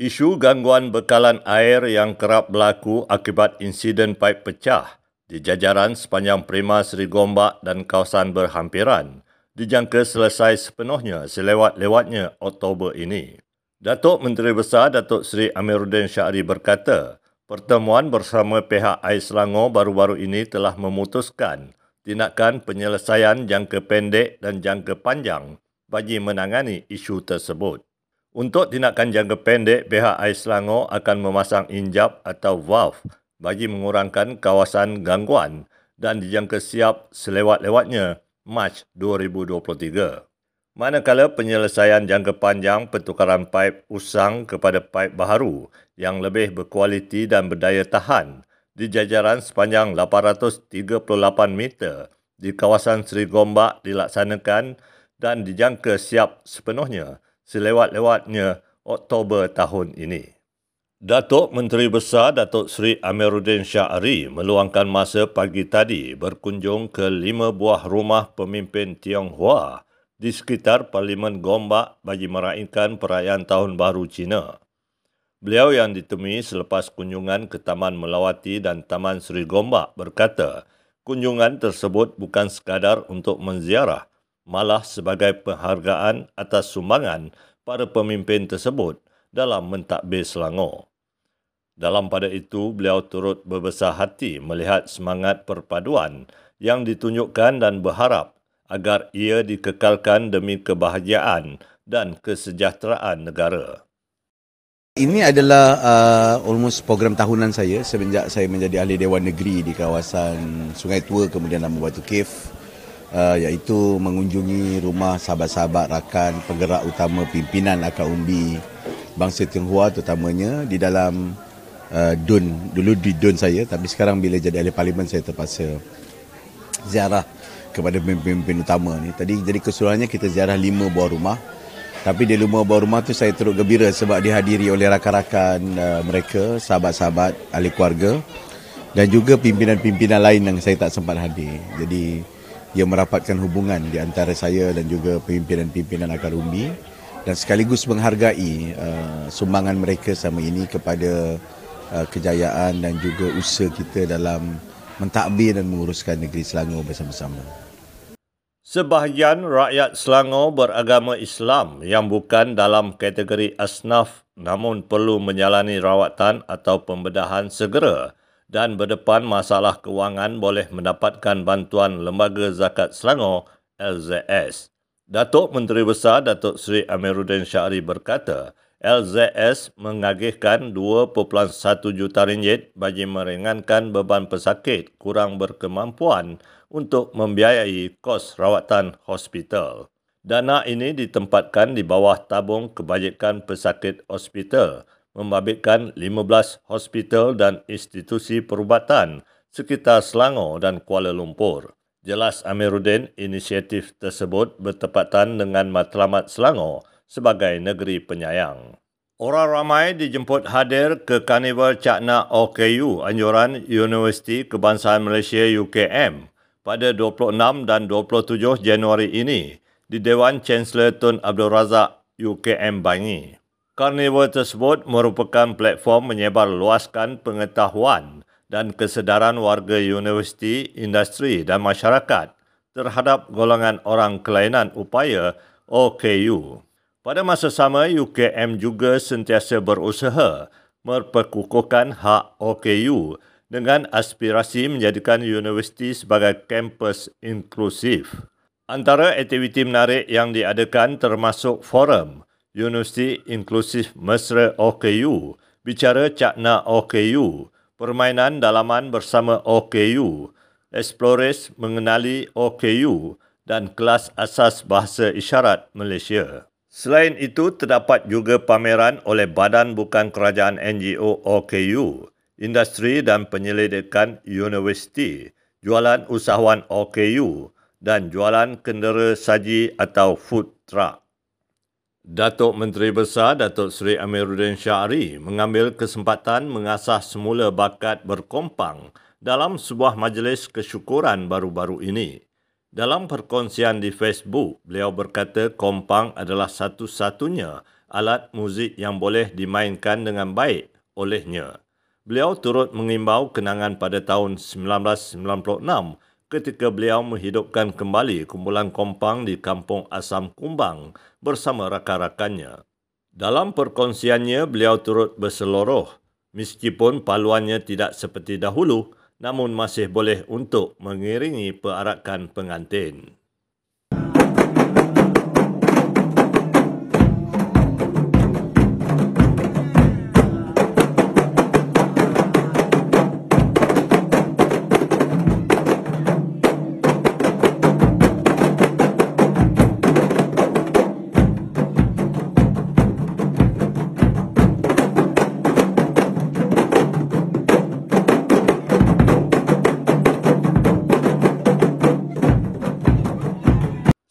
Isu gangguan bekalan air yang kerap berlaku akibat insiden paip pecah di jajaran sepanjang Prima Seri Gombak dan kawasan berhampiran dijangka selesai sepenuhnya selewat-lewatnya Oktober ini. Datuk Menteri Besar Datuk Seri Amiruddin Syahri berkata, pertemuan bersama pihak Air Selangor baru-baru ini telah memutuskan tindakan penyelesaian jangka pendek dan jangka panjang bagi menangani isu tersebut. Untuk tindakan jangka pendek, pihak Air Selangor akan memasang injap atau valve bagi mengurangkan kawasan gangguan dan dijangka siap selewat-lewatnya Mac 2023. Manakala penyelesaian jangka panjang pertukaran paip usang kepada paip baharu yang lebih berkualiti dan berdaya tahan di jajaran sepanjang 838 meter di kawasan Seri Gombak dilaksanakan dan dijangka siap sepenuhnya selewat-lewatnya Oktober tahun ini. Datuk Menteri Besar Datuk Seri Amiruddin Syahri meluangkan masa pagi tadi berkunjung ke lima buah rumah pemimpin Tionghoa di sekitar Parlimen Gombak bagi meraihkan perayaan Tahun Baru Cina. Beliau yang ditemui selepas kunjungan ke Taman Melawati dan Taman Seri Gombak berkata, kunjungan tersebut bukan sekadar untuk menziarah, malah sebagai penghargaan atas sumbangan para pemimpin tersebut dalam mentadbir Selangor. Dalam pada itu, beliau turut berbesar hati melihat semangat perpaduan yang ditunjukkan dan berharap agar ia dikekalkan demi kebahagiaan dan kesejahteraan negara. Ini adalah uh, almost program tahunan saya semenjak saya menjadi ahli Dewan Negeri di kawasan Sungai Tua kemudian nama Batu Cave uh, iaitu mengunjungi rumah sahabat-sahabat rakan penggerak utama pimpinan Akar Umbi bangsa Tionghoa terutamanya di dalam uh, DUN dulu di DUN saya tapi sekarang bila jadi ahli parlimen saya terpaksa ziarah kepada pemimpin utama ni. Tadi jadi keseluruhannya kita ziarah lima buah rumah. Tapi di lima buah rumah tu saya turut gembira sebab dihadiri oleh rakan-rakan uh, mereka sahabat-sahabat ahli keluarga dan juga pimpinan-pimpinan lain yang saya tak sempat hadir. Jadi yang merapatkan hubungan di antara saya dan juga pimpinan-pimpinan Akar Umbi dan sekaligus menghargai uh, sumbangan mereka selama ini kepada uh, kejayaan dan juga usaha kita dalam mentadbir dan menguruskan negeri Selangor bersama-sama. Sebahagian rakyat Selangor beragama Islam yang bukan dalam kategori asnaf namun perlu menjalani rawatan atau pembedahan segera dan berdepan masalah kewangan boleh mendapatkan bantuan Lembaga Zakat Selangor LZS. Datuk Menteri Besar Datuk Seri Amiruddin Syahri berkata, LZS mengagihkan 2.1 juta ringgit bagi meringankan beban pesakit kurang berkemampuan untuk membiayai kos rawatan hospital. Dana ini ditempatkan di bawah tabung kebajikan pesakit hospital membabitkan 15 hospital dan institusi perubatan sekitar Selangor dan Kuala Lumpur. Jelas Amiruddin, inisiatif tersebut bertepatan dengan matlamat Selangor sebagai negeri penyayang. Orang ramai dijemput hadir ke Karnival Cakna OKU Anjuran Universiti Kebangsaan Malaysia UKM pada 26 dan 27 Januari ini di Dewan Chancellor Tun Abdul Razak UKM Bangi. Karnival tersebut merupakan platform menyebar luaskan pengetahuan dan kesedaran warga universiti, industri dan masyarakat terhadap golongan orang kelainan upaya OKU. Pada masa sama, UKM juga sentiasa berusaha memperkukuhkan hak OKU dengan aspirasi menjadikan universiti sebagai kampus inklusif. Antara aktiviti menarik yang diadakan termasuk forum Universiti Inklusif Mesra OKU, bicara Cakna OKU, permainan dalaman bersama OKU, Explores mengenali OKU dan kelas asas bahasa isyarat Malaysia. Selain itu, terdapat juga pameran oleh Badan Bukan Kerajaan NGO OKU, industri dan penyelidikan universiti, jualan usahawan OKU dan jualan kendera saji atau food truck. Datuk Menteri Besar Datuk Seri Amiruddin Syahri mengambil kesempatan mengasah semula bakat berkompang dalam sebuah majlis kesyukuran baru-baru ini. Dalam perkongsian di Facebook, beliau berkata kompang adalah satu-satunya alat muzik yang boleh dimainkan dengan baik olehnya. Beliau turut mengimbau kenangan pada tahun 1996 ketika beliau menghidupkan kembali kumpulan kompang di kampung Asam Kumbang bersama rakan-rakannya. Dalam perkongsiannya, beliau turut berseluruh meskipun paluannya tidak seperti dahulu, namun masih boleh untuk mengiringi perarakan pengantin.